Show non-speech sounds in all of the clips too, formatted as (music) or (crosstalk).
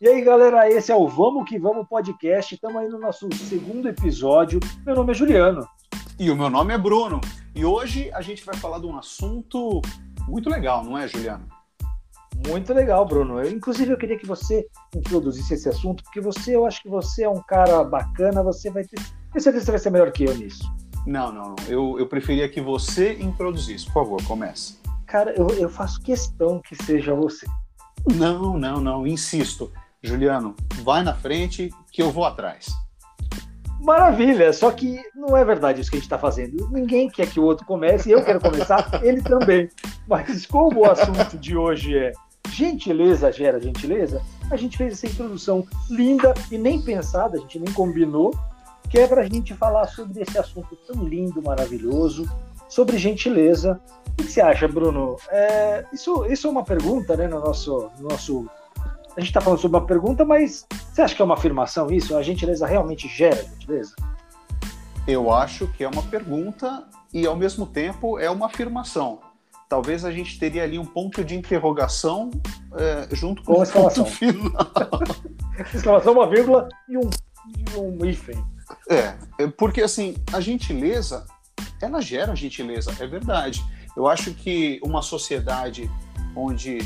E aí, galera, esse é o Vamos Que Vamos podcast. Estamos aí no nosso segundo episódio. Meu nome é Juliano. E o meu nome é Bruno. E hoje a gente vai falar de um assunto muito legal, não é, Juliano? Muito legal, Bruno. Eu, inclusive, eu queria que você introduzisse esse assunto, porque você, eu acho que você é um cara bacana, você vai ter. Tenho certeza que você vai ser melhor que eu nisso. Não, não, não. Eu, eu preferia que você introduzisse. Por favor, comece. Cara, eu, eu faço questão que seja você. Não, não, não. Insisto. Juliano, vai na frente que eu vou atrás. Maravilha, só que não é verdade isso que a gente está fazendo. Ninguém quer que o outro comece, eu quero começar, (laughs) ele também. Mas como o assunto de hoje é gentileza gera gentileza, a gente fez essa introdução linda e nem pensada, a gente nem combinou, que é para a gente falar sobre esse assunto tão lindo, maravilhoso, sobre gentileza. O que você acha, Bruno? É, isso, isso é uma pergunta né, no nosso, no nosso a gente está falando sobre uma pergunta, mas você acha que é uma afirmação isso? A gentileza realmente gera gentileza? Eu acho que é uma pergunta e, ao mesmo tempo, é uma afirmação. Talvez a gente teria ali um ponto de interrogação é, junto com, com o exclamação. ponto (laughs) final. exclamação, uma vírgula e um, e um hífen. É, é, porque assim, a gentileza, ela gera gentileza, é verdade. Eu acho que uma sociedade onde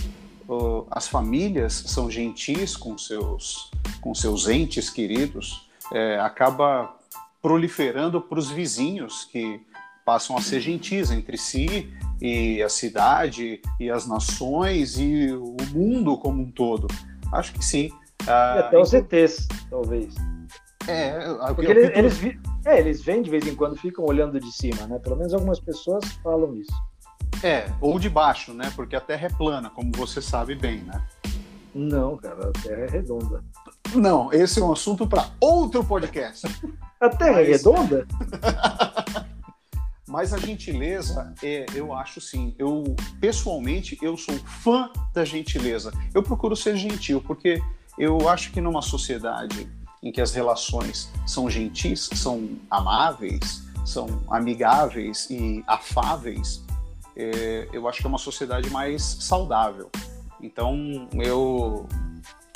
uh, as famílias são gentis com seus, com seus entes queridos, é, acaba proliferando para os vizinhos que passam a ser gentis entre si e a cidade e as nações e o mundo como um todo. Acho que sim. Ah, até os então ETs, talvez. É, porque eles, eles, é, eles vêm de vez em quando, ficam olhando de cima, né? Pelo menos algumas pessoas falam isso. É, ou de baixo, né? Porque a Terra é plana, como você sabe bem, né? Não, cara, a Terra é redonda. Não, esse é um assunto para outro podcast. a Terra é Mas... é redonda? (laughs) Mas a gentileza, é, eu acho sim. Eu pessoalmente eu sou fã da gentileza. Eu procuro ser gentil porque eu acho que numa sociedade em que as relações são gentis, são amáveis, são amigáveis e afáveis, é, eu acho que é uma sociedade mais saudável. Então, eu,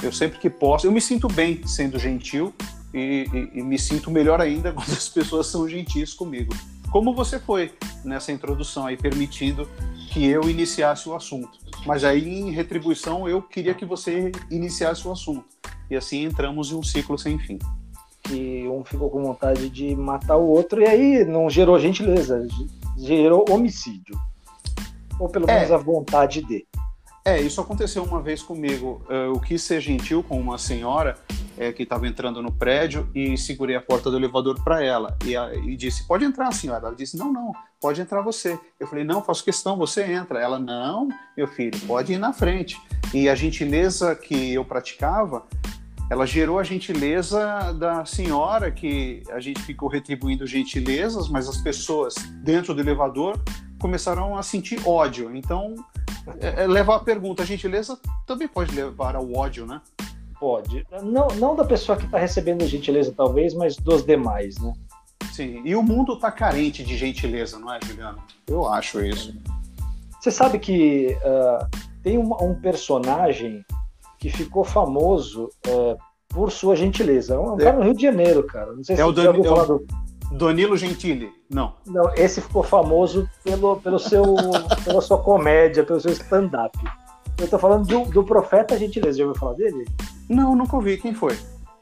eu sempre que posso, eu me sinto bem sendo gentil e, e, e me sinto melhor ainda (laughs) quando as pessoas são gentis comigo. Como você foi nessa introdução aí, permitindo que eu iniciasse o assunto. Mas aí, em retribuição, eu queria que você iniciasse o assunto. E assim entramos em um ciclo sem fim. E um ficou com vontade de matar o outro, e aí não gerou gentileza, gerou homicídio. Ou pelo menos é. a vontade de. É, isso aconteceu uma vez comigo. Eu quis ser gentil com uma senhora é, que estava entrando no prédio e segurei a porta do elevador para ela e, e, disse: Pode entrar, senhora. Ela disse: Não, não, pode entrar você. Eu falei: Não, faço questão, você entra. Ela: Não, meu filho, pode ir na frente. E a gentileza que eu praticava, ela gerou a gentileza da senhora, que a gente ficou retribuindo gentilezas, mas as pessoas dentro do elevador começaram a sentir ódio. Então, é, é, levar a pergunta, a gentileza também pode levar ao ódio, né? Pode. Não, não da pessoa que está recebendo a gentileza, talvez, mas dos demais, né? Sim. E o mundo está carente de gentileza, não é, Juliano? Eu acho isso. Você sabe que uh, tem um, um, personagem que ficou famoso uh, por sua gentileza. É um é. cara no Rio de Janeiro, cara. Não sei é se você já ouviu é falar do Danilo Gentili, não. Não, esse ficou famoso pelo, pelo seu, (laughs) pela sua comédia, pelo seu stand-up. Eu tô falando do, do Profeta Gentileza, já ouviu falar dele? Não, nunca ouvi. Quem foi?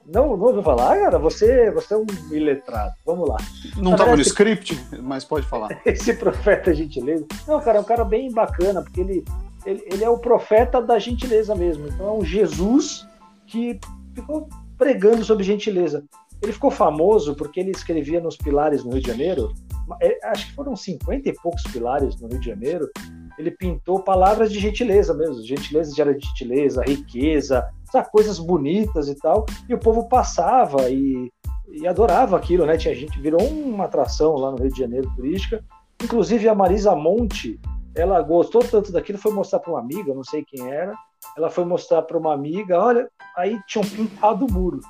Não, não ouviu falar, cara? Você, você é um iletrado. Vamos lá. Não estava no script, mas pode falar. (laughs) Esse Profeta Gentileza. Não, cara, é um cara bem bacana, porque ele, ele, ele é o profeta da gentileza mesmo. Então é um Jesus que ficou pregando sobre gentileza. Ele ficou famoso porque ele escrevia nos pilares no Rio de Janeiro, é, acho que foram 50 e poucos pilares no Rio de Janeiro. Ele pintou palavras de gentileza mesmo, gentileza gera gentileza, riqueza, sabe, coisas bonitas e tal. E o povo passava e, e adorava aquilo, né? Tinha gente, virou uma atração lá no Rio de Janeiro turística. Inclusive a Marisa Monte, ela gostou tanto daquilo, foi mostrar para uma amiga, não sei quem era. Ela foi mostrar para uma amiga, olha, aí tinham pintado o muro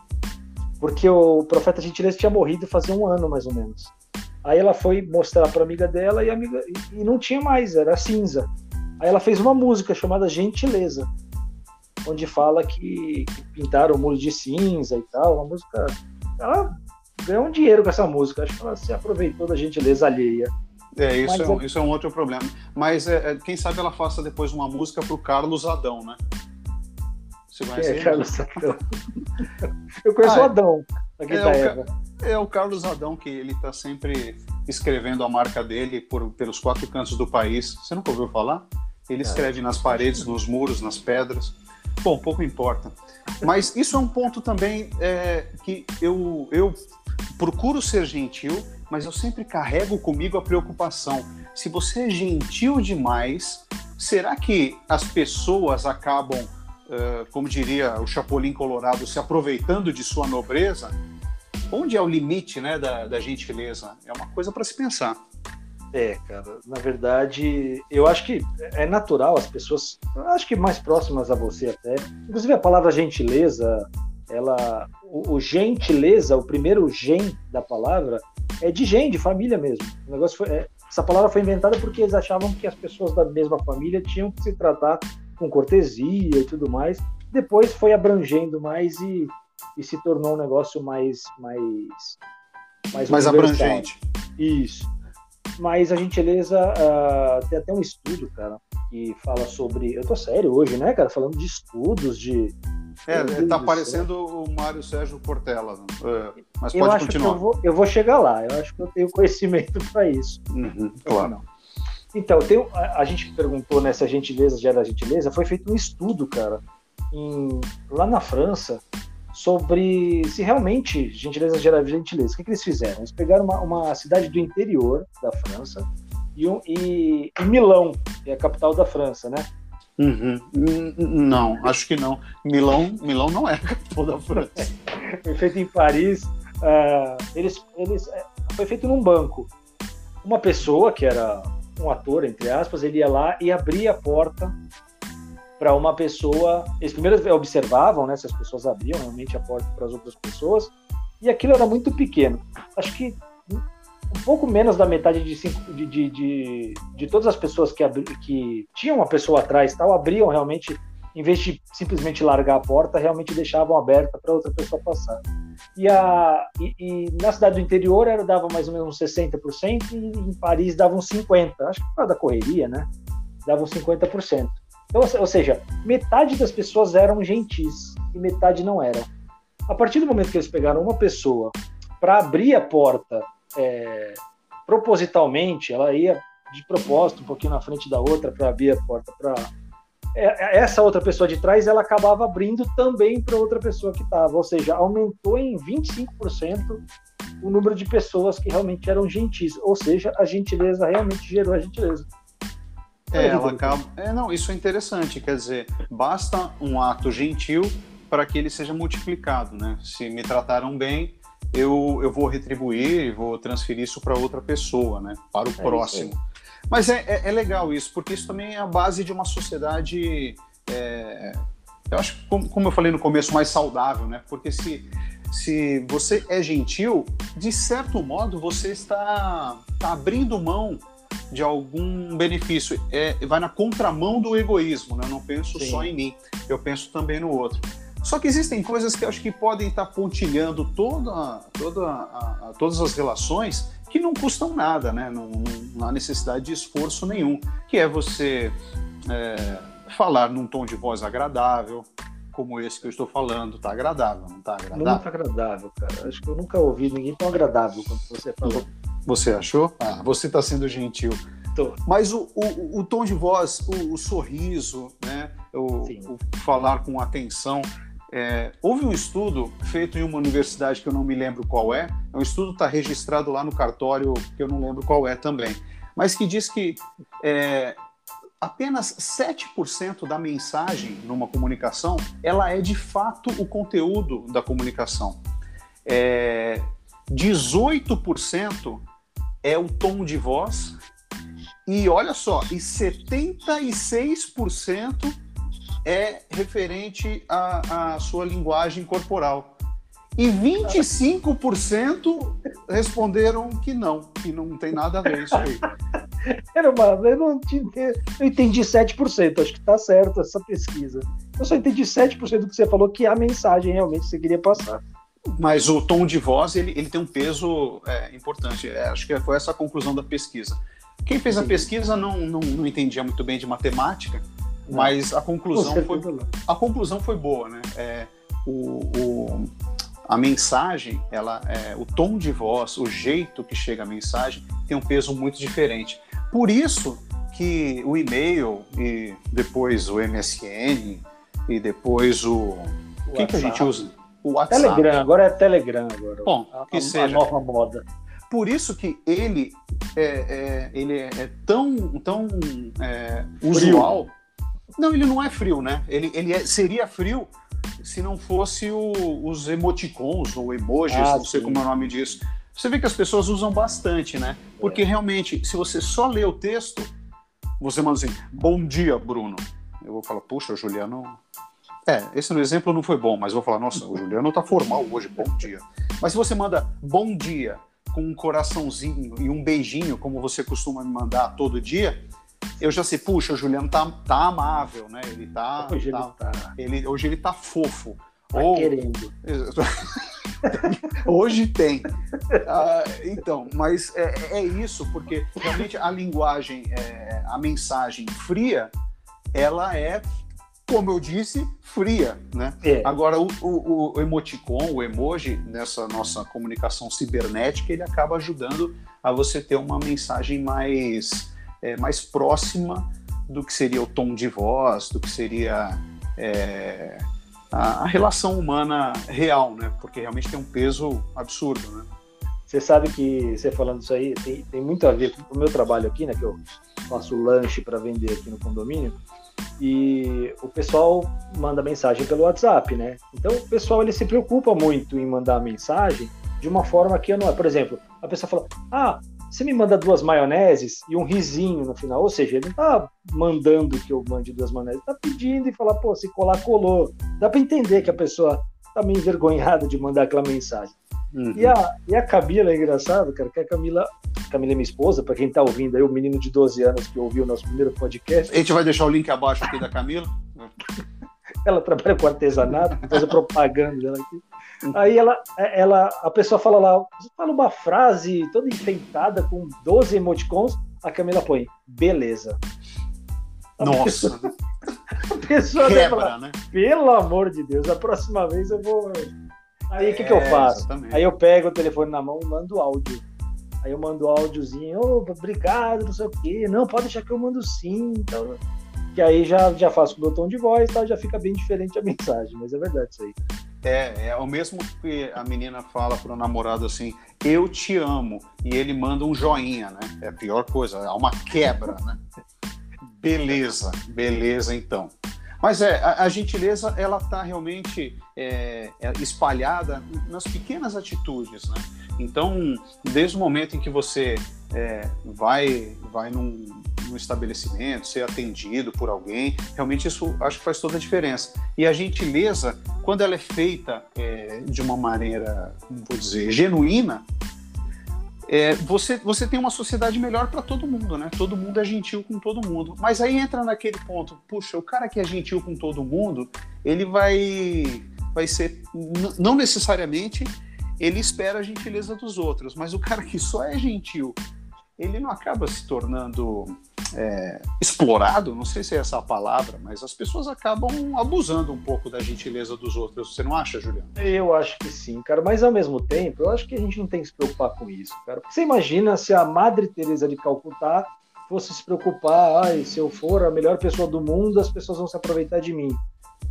porque o profeta Gentileza tinha morrido fazia um ano mais ou menos. Aí ela foi mostrar para amiga dela e amiga e não tinha mais, era cinza. Aí ela fez uma música chamada Gentileza. onde fala que, que pintaram o muro de cinza e tal. Uma música. Ela ganhou um dinheiro com essa música. Acho que ela se aproveitou da gentileza alheia. É, isso, é, um, é... isso é um outro problema. Mas é, é, quem sabe ela faça depois uma música pro Carlos Adão, né? Você conhece é, Carlos Adão. Eu conheço ah, o é. Adão, aqui é, o, é o Carlos Adão, que ele está sempre escrevendo a marca dele por, pelos quatro cantos do país. Você nunca ouviu falar? Ele escreve nas paredes, nos muros, nas pedras. Bom, pouco importa. Mas isso é um ponto também é, que eu, eu procuro ser gentil, mas eu sempre carrego comigo a preocupação. Se você é gentil demais, será que as pessoas acabam, como diria o Chapolin Colorado, se aproveitando de sua nobreza? Onde é o limite né, da, da gentileza? É uma coisa para se pensar. É, cara, na verdade, eu acho que é natural as pessoas, acho que mais próximas a você até. Inclusive a palavra gentileza, ela, o, o gentileza, o primeiro gen da palavra é de gen, de família mesmo. O negócio foi, é, essa palavra foi inventada porque eles achavam que as pessoas da mesma família tinham que se tratar com cortesia e tudo mais. Depois foi abrangendo mais e, e se tornou um negócio mais mais mais, mais abrangente. Isso. Mas a gentileza uh, tem até um estudo, cara, que fala sobre. Eu tô sério hoje, né, cara? Falando de estudos, de. É, tá parecendo o Mário Sérgio Portela. Né? É, mas eu pode continuar. eu, vou, eu vou chegar lá, eu acho que eu tenho conhecimento (laughs) para isso. Uhum, claro. Então, tem, a, a, gente perguntou nessa gentileza gera gentileza, foi feito um estudo, cara, em, lá na França, sobre se realmente gentileza gera gentileza. O que, que eles fizeram? Eles pegaram uma, uma, cidade do interior da França e, e, e, Milão, que é a capital da França, né? Uhum. Não, acho que não. Milão, Milão não é a capital da França. (laughs) foi feito em Paris. Uh, eles, eles, é, foi feito num banco. Uma pessoa que era um ator, entre aspas, ele ia lá e abria a porta para uma pessoa. Eles primeiro observavam né, se as pessoas abriam realmente a porta para as outras pessoas, e aquilo era muito pequeno. Acho que um pouco menos da metade de, cinco, de, de, de, de, todas as pessoas que, abri, que tinham uma pessoa atrás tal, abriam realmente, em vez de simplesmente largar a porta, realmente deixavam aberta para outra pessoa passar. E, a, e, e, na cidade do interior era, dava mais ou menos uns 60%, e em Paris davam 50%. Acho que por causa da correria, né? Davam 50%. Então, ou seja, metade das pessoas eram gentis e metade não eram. A partir do momento que eles pegaram uma pessoa para abrir a porta é, propositalmente, ela ia de propósito um pouquinho na frente da outra para abrir a porta para essa outra pessoa de trás, ela acabava abrindo também para outra pessoa que estava, ou seja, aumentou em 25% o número de pessoas que realmente eram gentis, ou seja, a gentileza realmente gerou a gentileza. É, ela acaba. É, não, isso é interessante. Quer dizer, basta um ato gentil para que ele seja multiplicado, né? Se me trataram bem, eu, eu vou retribuir e vou transferir isso para outra pessoa, né? Para o é próximo. Mas é, é, é, legal isso, porque isso também é a base de uma sociedade. É, eu acho, como, como eu falei no começo, mais saudável, né? Porque se se você é gentil, de certo modo você está, está abrindo mão de algum benefício. É, vai na contramão do egoísmo, né? Eu não penso Sim. só em mim, eu penso também no outro. Só que existem coisas que eu acho que podem estar pontilhando toda, toda a, a, todas as relações que não custam nada, né? Não, não, há necessidade de esforço nenhum, que é você é, falar num tom de voz agradável, como esse que eu estou falando, tá agradável, não tá agradável? Muito agradável, cara. Acho que eu nunca ouvi ninguém tão agradável quando você falou. Você achou? Ah, você está sendo gentil. Tô. Mas o, o, o, tom de voz, o, o sorriso, né? O, o, falar com atenção. É, houve um estudo feito em uma universidade que eu não me lembro qual é. É um estudo está registrado lá no cartório que eu não lembro qual é também. Mas que diz que é, apenas 7% da mensagem numa comunicação ela é de fato o conteúdo da comunicação. É, 18% é o tom de voz. E olha só, e 76% é referente à, à sua linguagem corporal. E 25% responderam que não, que não tem nada a ver isso aí. (laughs) Era uma, eu não, eu entendi 7%, acho que está certo essa pesquisa. Eu só entendi 7% do que você falou, que é a mensagem realmente você queria passar. Mas o tom de voz, ele, ele tem um peso é, importante. É, acho que foi essa a conclusão da pesquisa. Quem fez Sim. a pesquisa não, não, não, entendia muito bem de matemática. Mas a conclusão, foi, a conclusão foi boa. Né? É, o, o, a mensagem, ela, é, o tom de voz, o jeito que chega a mensagem tem um peso muito diferente. Por isso que o e-mail e depois o MSN e depois o... o que, que a gente usa? O WhatsApp. Telegram, agora é Telegram. Agora. Bom, que a, seja. A nova moda. Por isso que ele é, é ele é, é tão, tão é, usual. Não, ele não é frio, né? Ele, ele é, seria frio se não fosse o, os emoticons ou emojis, ah, não sei sim. como é o nome disso. Você vê que as pessoas usam bastante, né? Porque é. realmente, se você só lê o texto, você manda assim, bom dia, Bruno. Eu vou falar, puxa, Juliano. É, esse no exemplo não foi bom, mas eu vou falar, nossa, o Juliano tá formal hoje, bom dia. Mas se você manda bom dia com um coraçãozinho e um beijinho, como você costuma me mandar todo dia, eu já sei, puxa, o Juliano tá, tá amável, né? Ele tá. Hoje tá, ele tá. Ele, hoje ele tá fofo. Tá Ou... querendo. (laughs) hoje tem. Ah, então, mas é, é, isso, porque realmente a linguagem, é, a mensagem fria, ela é como eu disse, fria, né? É. Agora, o, o, o, emoticon, o emoji, nessa nossa comunicação cibernética, ele acaba ajudando a você ter uma mensagem mais é, mais próxima do que seria o tom de voz, do que seria é, a, a, relação humana real, né? Porque realmente tem um peso absurdo, né? Você sabe que você falando isso aí tem, tem muito a ver com o meu trabalho aqui, né? Que eu faço lanche para vender aqui no condomínio e o pessoal manda mensagem pelo WhatsApp, né? Então o pessoal ele se preocupa muito em mandar mensagem de uma forma que eu não é. Por exemplo, a pessoa fala: Ah, você me manda duas maioneses e um risinho no final. Ou seja, ele não tá mandando que eu mande duas maioneses, tá pedindo e falar, pô, se colar, colou. Dá para entender que a pessoa tá meio envergonhada de mandar aquela mensagem. Uhum. E, a, e a Camila é engraçado, cara, que a Camila, Camila é minha esposa, para quem tá ouvindo aí, o menino de 12 anos que ouviu o nosso primeiro podcast. A gente vai deixar o link abaixo aqui da Camila. (laughs) ela trabalha com artesanato, faz a propaganda dela aqui. Aí ela, ela, a pessoa fala lá, fala uma frase toda enfeitada com 12 emoticons, a Camila põe, beleza. A Nossa. Pessoa, (laughs) a pessoa Quebra, falar, né? pelo amor de Deus, a próxima vez eu vou. Aí o que, é, que eu é, faço? Exatamente. Aí eu pego o telefone na mão e mando áudio. Aí eu mando áudiozinho, oh, obrigado, não sei o quê. Não, pode deixar que eu mando sim. Então, que aí já, já faço com o botão de voz, tá? já fica bem diferente a (laughs) mensagem, mas é verdade isso aí. É, é o mesmo que a menina fala pro namorado assim, eu te amo, e ele manda um joinha, né? É a pior coisa, há uma quebra, né? Beleza, beleza então. Mas é, a, a gentileza, ela tá realmente é, é espalhada nas pequenas atitudes, né? Então, desde o momento em que você é, vai, vai num, num estabelecimento, ser atendido por alguém, realmente isso acho que faz toda a diferença. E a gentileza, quando ela é feita é, de uma maneira, vou dizer, genuína, é, você, você tem uma sociedade melhor para todo mundo, né? Todo mundo é gentil com todo mundo. Mas aí entra naquele ponto, puxa, o cara que é gentil com todo mundo, ele vai, vai ser, não necessariamente ele espera a gentileza dos outros, mas o cara que só é gentil ele não acaba se tornando é, explorado, não sei se é essa a palavra, mas as pessoas acabam abusando um pouco da gentileza dos outros. Você não acha, Juliano? Eu acho que sim, cara. Mas ao mesmo tempo, eu acho que a gente não tem que se preocupar com isso, cara. Você imagina se a Madre Teresa de Calcutá fosse se preocupar, ai, se eu for a melhor pessoa do mundo, as pessoas vão se aproveitar de mim.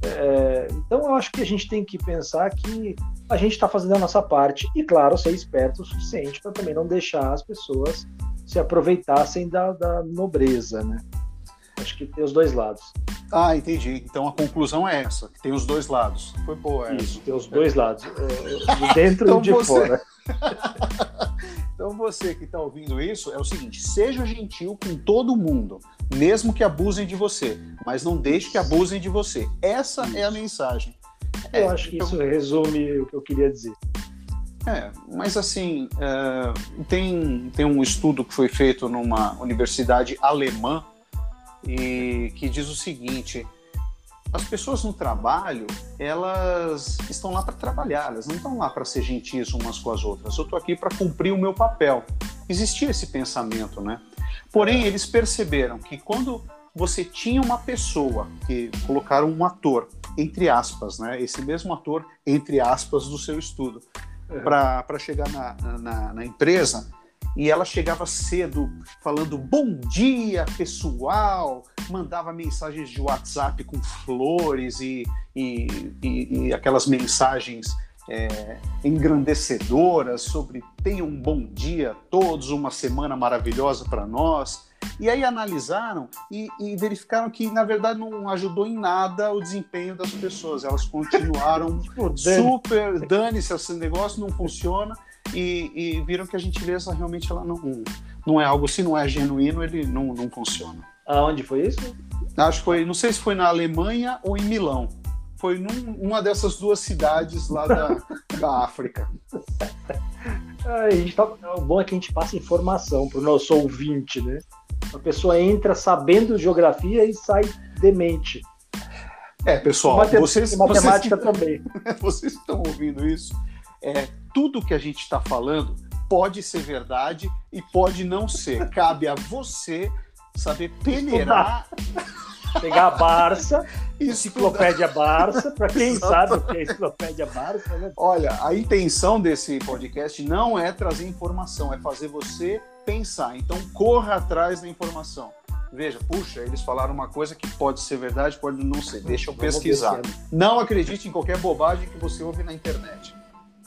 É, então eu acho que a gente tem que pensar que a gente está fazendo a nossa parte e, claro, ser esperto o suficiente para também não deixar as pessoas se aproveitassem da, da nobreza, né? Acho que tem os dois lados. Ah, entendi. Então a conclusão é essa, que tem os dois lados. Foi boa essa. Isso, tem os dois lados, é, de (laughs) dentro então e de você... fora. (laughs) então você que está ouvindo isso, é o seguinte, seja gentil com todo mundo, mesmo que abusem de você, mas não deixe que abusem de você. Essa isso. é a mensagem. Eu é, acho que então... isso resume o que eu queria dizer. É, mas assim, é, tem, tem um estudo que foi feito numa universidade alemã e que diz o seguinte: as pessoas no trabalho, elas estão lá para trabalhar, elas não estão lá para ser gentis umas com as outras. Eu estou aqui para cumprir o meu papel. Existia esse pensamento, né? Porém, eles perceberam que quando você tinha uma pessoa, que colocaram um ator, entre aspas, né? Esse mesmo ator, entre aspas, do seu estudo, uhum. para chegar na, na, na empresa, e ela chegava cedo falando bom dia pessoal, mandava mensagens de WhatsApp com flores e, e, e, e aquelas mensagens é, engrandecedoras sobre tenham um bom dia todos, uma semana maravilhosa para nós. E aí analisaram e, e, verificaram que, na verdade, não ajudou em nada o desempenho das pessoas. Elas continuaram (laughs) tipo, super, dane-se, esse negócio não funciona. E, e, viram que a gentileza realmente ela não, não é algo, se não é genuíno, ele não, não funciona. Aonde foi isso? Acho que foi, não sei se foi na Alemanha ou em Milão. Foi num, numa dessas duas cidades lá da, (laughs) da África. a gente tá, o bom é que a gente passa informação para o nosso ouvinte, né? A pessoa entra sabendo geografia e sai demente. É, pessoal, Mate vocês, matemática vocês, também. (laughs) Vocês estão ouvindo isso? É, tudo que a gente está falando pode ser verdade e pode não ser. Cabe a você saber peneirar. (laughs) Pegar a Barça, (laughs) enciclopédia Barça, para quem sabe o que é enciclopédia Barça. Né? Olha, a intenção desse podcast não é trazer informação, é fazer você pensar. Então, corra atrás da informação. Veja, puxa, eles falaram uma coisa que pode ser verdade, pode não ser. Deixa eu pesquisar. Não acredite em qualquer bobagem que você ouve na internet.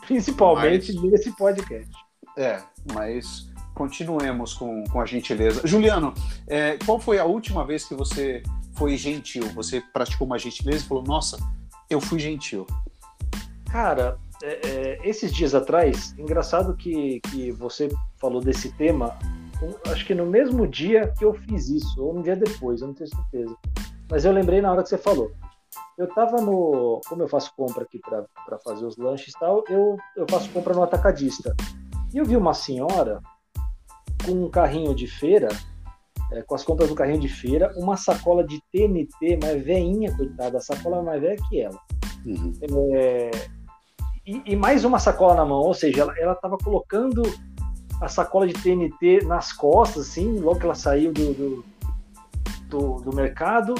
Principalmente mas, nesse podcast. É, mas continuemos com, com a gentileza. Juliano, é, qual foi a última vez que você foi gentil? Você praticou uma gentileza e falou, nossa, eu fui gentil. Cara, é, é, esses dias atrás, engraçado que, que você falou desse tema, acho que no mesmo dia que eu fiz isso, ou um dia depois, eu não tenho certeza. Mas eu lembrei na hora que você falou. Eu tava no. Como eu faço compra aqui para fazer os lanches e tal, eu, eu faço compra no atacadista. E eu vi uma senhora com um carrinho de feira, é, com as compras do carrinho de feira, uma sacola de TNT, mais veinha, coitada, a sacola mais velha que ela. Uhum. É, e, e, mais uma sacola na mão, ou seja, ela estava colocando a sacola de TNT nas costas, assim, logo que ela saiu do, do, do, do mercado,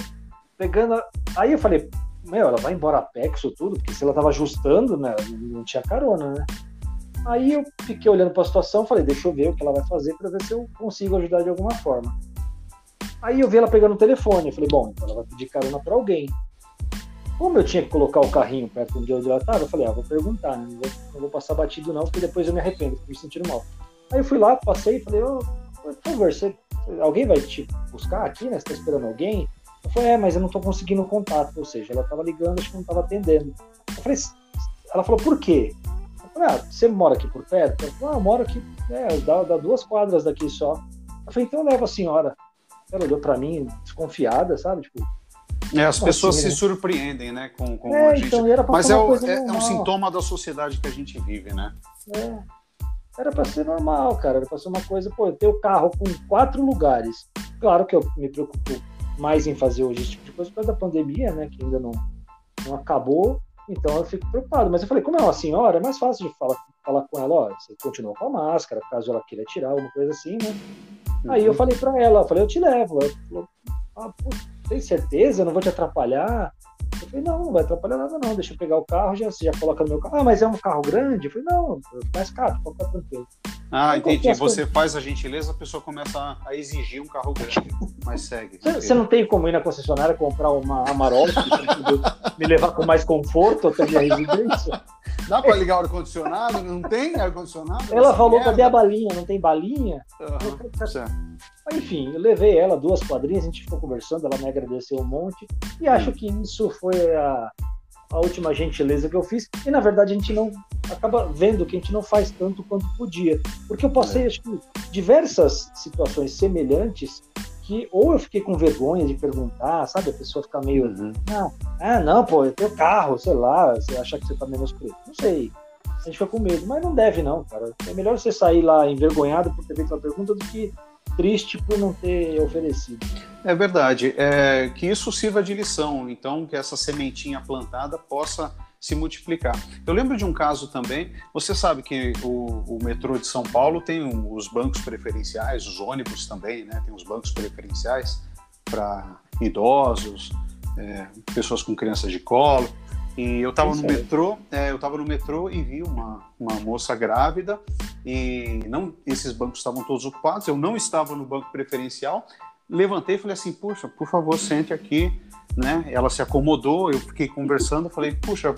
pegando. Aí eu falei, meu, ela vai embora a pé isso tudo, porque se ela tava ajustando, né, não tinha carona, né? Aí eu fiquei olhando para a situação, falei, deixa eu ver o que ela vai fazer para ver se eu consigo ajudar de alguma forma. Aí eu vi ela pegando o telefone, eu falei, bom, então ela vai pedir carona para alguém. Como eu tinha que colocar o carrinho perto de onde ela estava, eu falei, ah, vou perguntar, né? não, vou, não vou passar batido não, porque depois eu me arrependo, fico me sentindo mal. Aí eu fui lá, passei e falei, oh, por favor, você, alguém vai te buscar aqui, né? Você tá esperando alguém? Eu falei, é, mas eu não tô conseguindo contato. Ou seja, ela tava ligando, acho que não tava atendendo. Eu falei, ela falou, por quê? Eu falei, ah, você mora aqui por perto? Ela falou, ah, eu moro aqui, é, dá, dá duas quadras daqui só. Eu falei, então eu levo a senhora. Ela olhou pra mim, desconfiada, sabe? Tipo, é, as pessoas assim, se né? surpreendem, né, com, com é, a gente. Então, Mas é, o, é, é, um sintoma da sociedade que a gente vive, né? É. Era para ser normal, cara. Era para ser uma coisa, pô, eu tenho carro com quatro lugares. Claro que eu me preocupo mais em fazer hoje esse tipo de coisa por causa da pandemia, né? Que ainda não, não acabou. Então eu fico preocupado. Mas eu falei, como é uma senhora, é mais fácil de falar, falar com ela, ó, você continua com a máscara, caso ela queira tirar, alguma coisa assim, né? Uhum. Aí eu falei para ela, eu falei, eu te levo. Ela falou, ah, pô, tem certeza? Eu não vou te atrapalhar? Eu falei, não, não vai atrapalhar nada não, deixa eu pegar o carro, já, já coloca no meu carro. Ah, mas é um carro grande? Eu falei, não, mais caro, pode ficar tranquilo. Ah, entendi. Você coisas. faz a gentileza, a pessoa começa a exigir um carro grande, mas segue. Você não tem como ir na concessionária comprar uma Amarok (laughs) me levar com mais conforto até minha residência? Dá para ligar o ar-condicionado? Não tem ar-condicionado? Ela falou, cadê a balinha? Não tem balinha? Uhum, certo. Enfim, eu levei ela duas quadrinhas, a gente ficou conversando, ela me agradeceu um monte, e acho que isso foi a, a última gentileza que eu fiz. E na verdade a gente não acaba vendo que a gente não faz tanto quanto podia. Porque eu passei, é. acho que, diversas situações semelhantes que ou eu fiquei com vergonha de perguntar, sabe? A pessoa fica meio. Uhum. Ah, ah, não, pô, eu tenho carro, sei lá, você acha que você tá menos preto. Não sei. a gente fica com medo. Mas não deve, não, cara. É melhor você sair lá envergonhado por ter feito uma pergunta do que triste por não ter oferecido. É verdade. É, que isso sirva de lição. Então, que essa sementinha plantada possa se multiplicar. Eu lembro de um caso também. Você sabe que o, o metrô de São Paulo tem um, os bancos preferenciais, os ônibus também, né? Tem os bancos preferenciais para idosos, é, pessoas com crianças de colo. E eu estava no metrô, é, eu estava no metrô e vi uma, uma moça grávida e não esses bancos estavam todos ocupados. Eu não estava no banco preferencial. Levantei e falei assim, puxa, por favor, sente aqui, né? Ela se acomodou. Eu fiquei conversando, falei, puxa,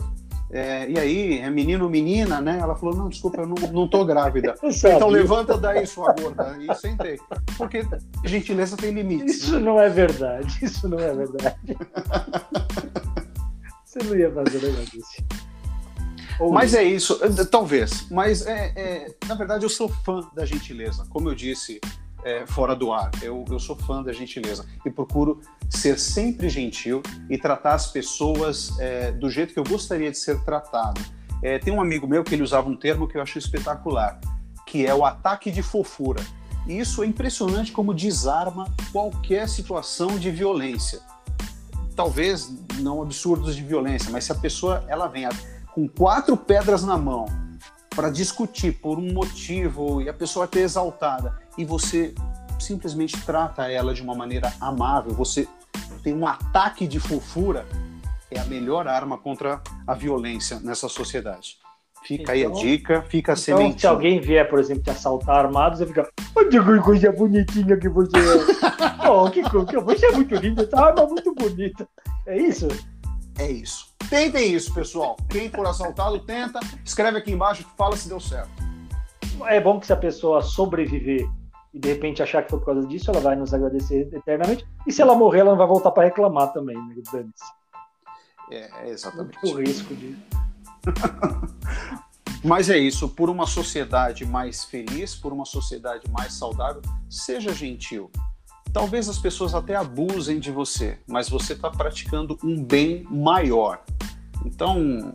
é, e aí, é menino ou menina, né? Ela falou, não, desculpa, eu não, não tô grávida. (laughs) então levanta daí, sua gorda. E sentei. Porque gentileza tem limites. Isso né? não é verdade. Isso não é verdade. (laughs) Você não ia fazer um negócio desse. Ou mas é isso, talvez. Mas é, é, na verdade eu sou fã da gentileza. Como eu disse é, fora do ar, eu, eu sou fã da gentileza e procuro ser sempre gentil e tratar as pessoas do jeito que eu gostaria de ser tratado. Tem um amigo meu que ele usava um termo que eu acho espetacular, que é o ataque de fofura. E isso é impressionante como desarma qualquer situação de violência talvez não absurdos de violência, mas se a pessoa ela vem com quatro pedras na mão para discutir por um motivo e a pessoa é exaltada e você simplesmente trata ela de uma maneira amável, você tem um ataque de fofura, é a melhor arma contra a violência nessa sociedade. Fica então, aí a então, dica, fica a então, semente. Se alguém vier, por exemplo, te assaltar armado, você fica. Olha que coisa bonitinha que você é. (laughs) oh, que coisa, você é muito linda, essa arma é muito bonita. É isso? É isso. Tentem isso, pessoal. Quem for assaltado, tenta. Escreve aqui embaixo, fala se deu certo. É bom que se a pessoa sobreviver e de repente achar que foi por causa disso, ela vai nos agradecer eternamente. E se ela morrer, ela não vai voltar para reclamar também, né? É, exatamente. O risco disso. (laughs) Mas é isso, por uma sociedade mais feliz, por uma sociedade mais saudável, seja gentil. Talvez as pessoas até abusem de você, mas você está praticando um bem maior. Então,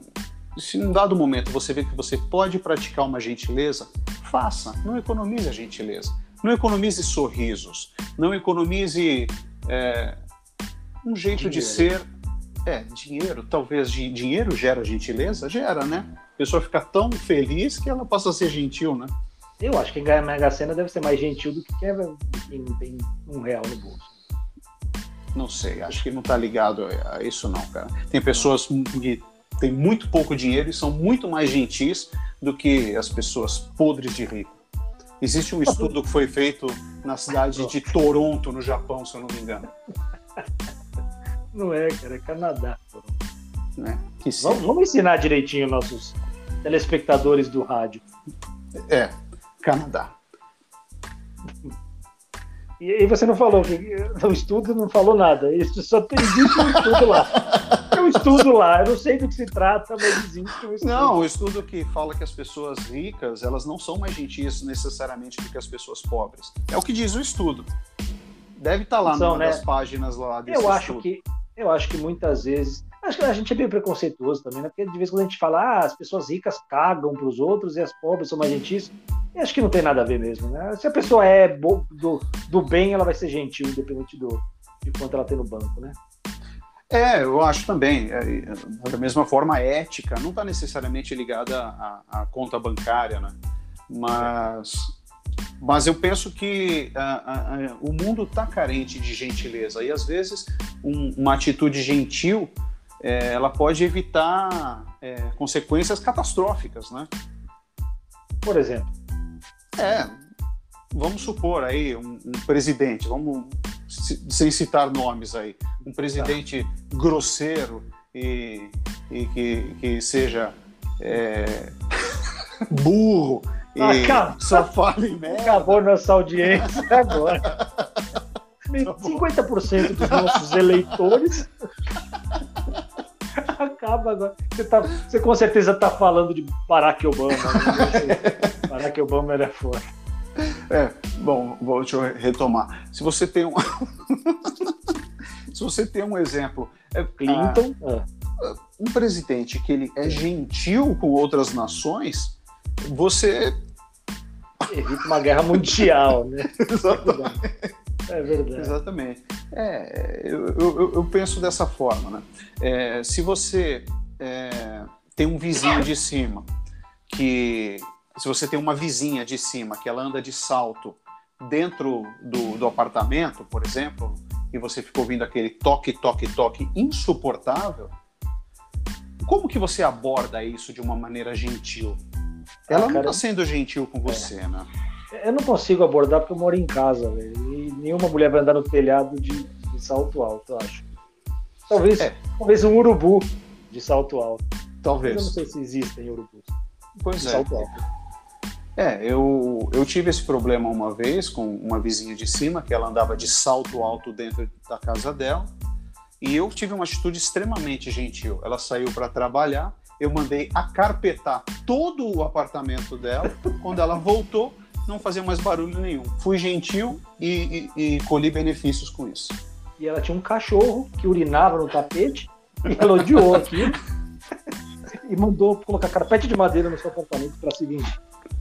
se em um dado momento você vê que você pode praticar uma gentileza, faça. Não economize a gentileza. Não economize sorrisos. Não economize é, um jeito dinheiro. de ser é, dinheiro, talvez dinheiro gera gentileza? Gera, né? A pessoa fica tão feliz que ela passa a ser gentil, né? Eu acho que quem ganha Mega Sena deve ser mais gentil do que quem tem um real no bolso. Não sei, acho que não está ligado a isso não, cara. Tem pessoas que têm muito pouco dinheiro e são muito mais gentis do que as pessoas podres de rico. Existe um estudo que foi feito na cidade de Toronto, no Japão, se eu não me engano. (laughs) Não é, cara, é Canadá. É, vamos, vamos, ensinar direitinho nossos telespectadores do rádio. É, Canadá. E aí você não falou o estudo não falou nada. Isso só tem existe um estudo lá. Um estudo lá. Eu não sei do que se trata, mas existe um estudo. Não, o estudo que fala que as pessoas ricas elas não são mais gentis necessariamente do que as pessoas pobres. É o que diz o estudo. Deve estar tá lá são, numa né? das páginas lá desse Eu acho que eu acho que muitas vezes. Acho que a gente é bem preconceituoso também, né? Porque de vez em quando a gente fala, ah, as pessoas ricas cagam para os outros e as pobres são mais gentis. E acho que não tem nada a ver mesmo, né? Se a pessoa é do, do bem, ela vai ser gentil, independente do, de quanto ela tem no banco, né? É, eu acho também. É, da mesma forma, a ética não está necessariamente ligada à, à, conta bancária, né? Mas mas eu penso que uh, uh, uh, o mundo está carente de gentileza e às vezes um, uma atitude gentil é, ela pode evitar é, consequências catastróficas, né? Por exemplo? É, vamos supor aí um, um presidente, vamos sem citar nomes aí, um presidente tá. grosseiro e, e que, que seja é, (laughs) burro Acabou. Só fala em merda. Acabou nossa audiência agora. 50% dos nossos eleitores. Acaba agora. Você, tá, você com certeza está falando de Barack Obama. Né? Barack Obama era foda. É, bom, vou, deixa eu retomar. Se você tem um. (laughs) Se você tem um exemplo. É, Clinton. Ah, um presidente que ele é gentil com outras nações, você evita uma guerra mundial, né? (laughs) Exatamente. É verdade. Exatamente. É, eu, eu, eu, penso dessa forma, né? É, se você é, tem um vizinho de cima que se você tem uma vizinha de cima que ela anda de salto dentro do, do apartamento, por exemplo, e você ficou ouvindo aquele toque, toque, toque insuportável, como que você aborda isso de uma maneira gentil? Ela ah, cara, não está sendo gentil com você, é. né? Eu não consigo abordar porque eu moro em casa, velho. E nenhuma mulher vai andar no telhado de, de salto alto, eu acho. Talvez, é. talvez um urubu de salto alto. Talvez. Mas eu não sei se existem urubus. Pois é. Salto alto. É, eu, eu tive esse problema uma vez com uma vizinha de cima, que ela andava de salto alto dentro da casa dela, e eu tive uma atitude extremamente gentil. Ela saiu para trabalhar, eu mandei acarpetar todo o apartamento dela. Quando ela voltou, não fazia mais barulho nenhum. Fui gentil e, e, e colhi benefícios com isso. E ela tinha um cachorro que urinava no tapete, e ela odiou aquilo e mandou colocar carpete de madeira no seu apartamento para seguir.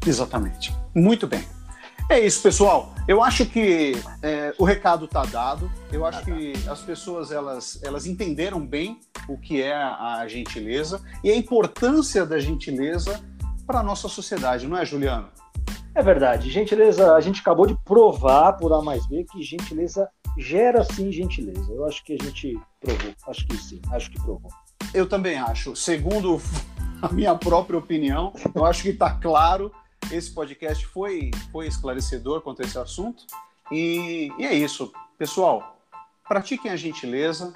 Exatamente. Muito bem. É isso, pessoal. Eu acho que é, o recado está dado. Eu acho que as pessoas elas, elas entenderam bem o que é a gentileza e a importância da gentileza para a nossa sociedade, não é, Juliano? É verdade. Gentileza, a gente acabou de provar por A mais B que gentileza gera sim gentileza. Eu acho que a gente provou. Acho que sim. Acho que provou. Eu também acho. Segundo (laughs) a minha própria opinião, eu acho que está claro esse podcast foi, foi esclarecedor quanto a esse assunto. E, e é isso. Pessoal, pratiquem a gentileza,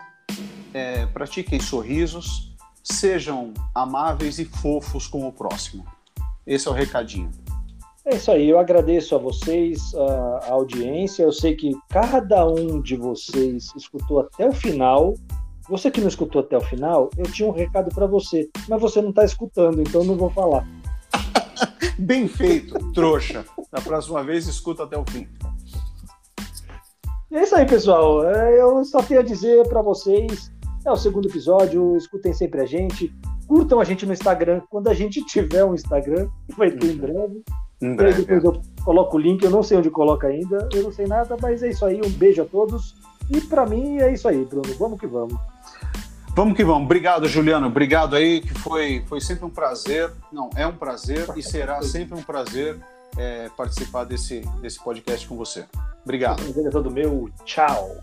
é, pratiquem sorrisos, sejam amáveis e fofos com o próximo. Esse é o recadinho. É isso aí, eu agradeço a vocês, a, audiência. Eu sei que cada um de vocês escutou até o final. Você que não escutou até o final, eu tinha um recado para você, mas você não está escutando, então não vou falar. Bem feito, trouxa. Da próxima vez, escuta até o fim. É isso aí, pessoal. É, eu só tenho a dizer para vocês: é o segundo episódio, escutem sempre a gente, curtam a gente no Instagram. Quando a gente tiver um Instagram, vai ter em breve. Em breve. Depois eu coloco o link, eu não sei onde coloca ainda, eu não sei nada, mas é isso aí. Um beijo a todos. E para mim é isso aí, Bruno. Vamos que vamos. Vamos que vamos. Obrigado, Juliano. Obrigado aí, que foi, foi sempre um prazer. Não, é um prazer e será sempre um prazer é, participar desse, desse podcast com você. Obrigado. Um prazer é todo meu. Tchau.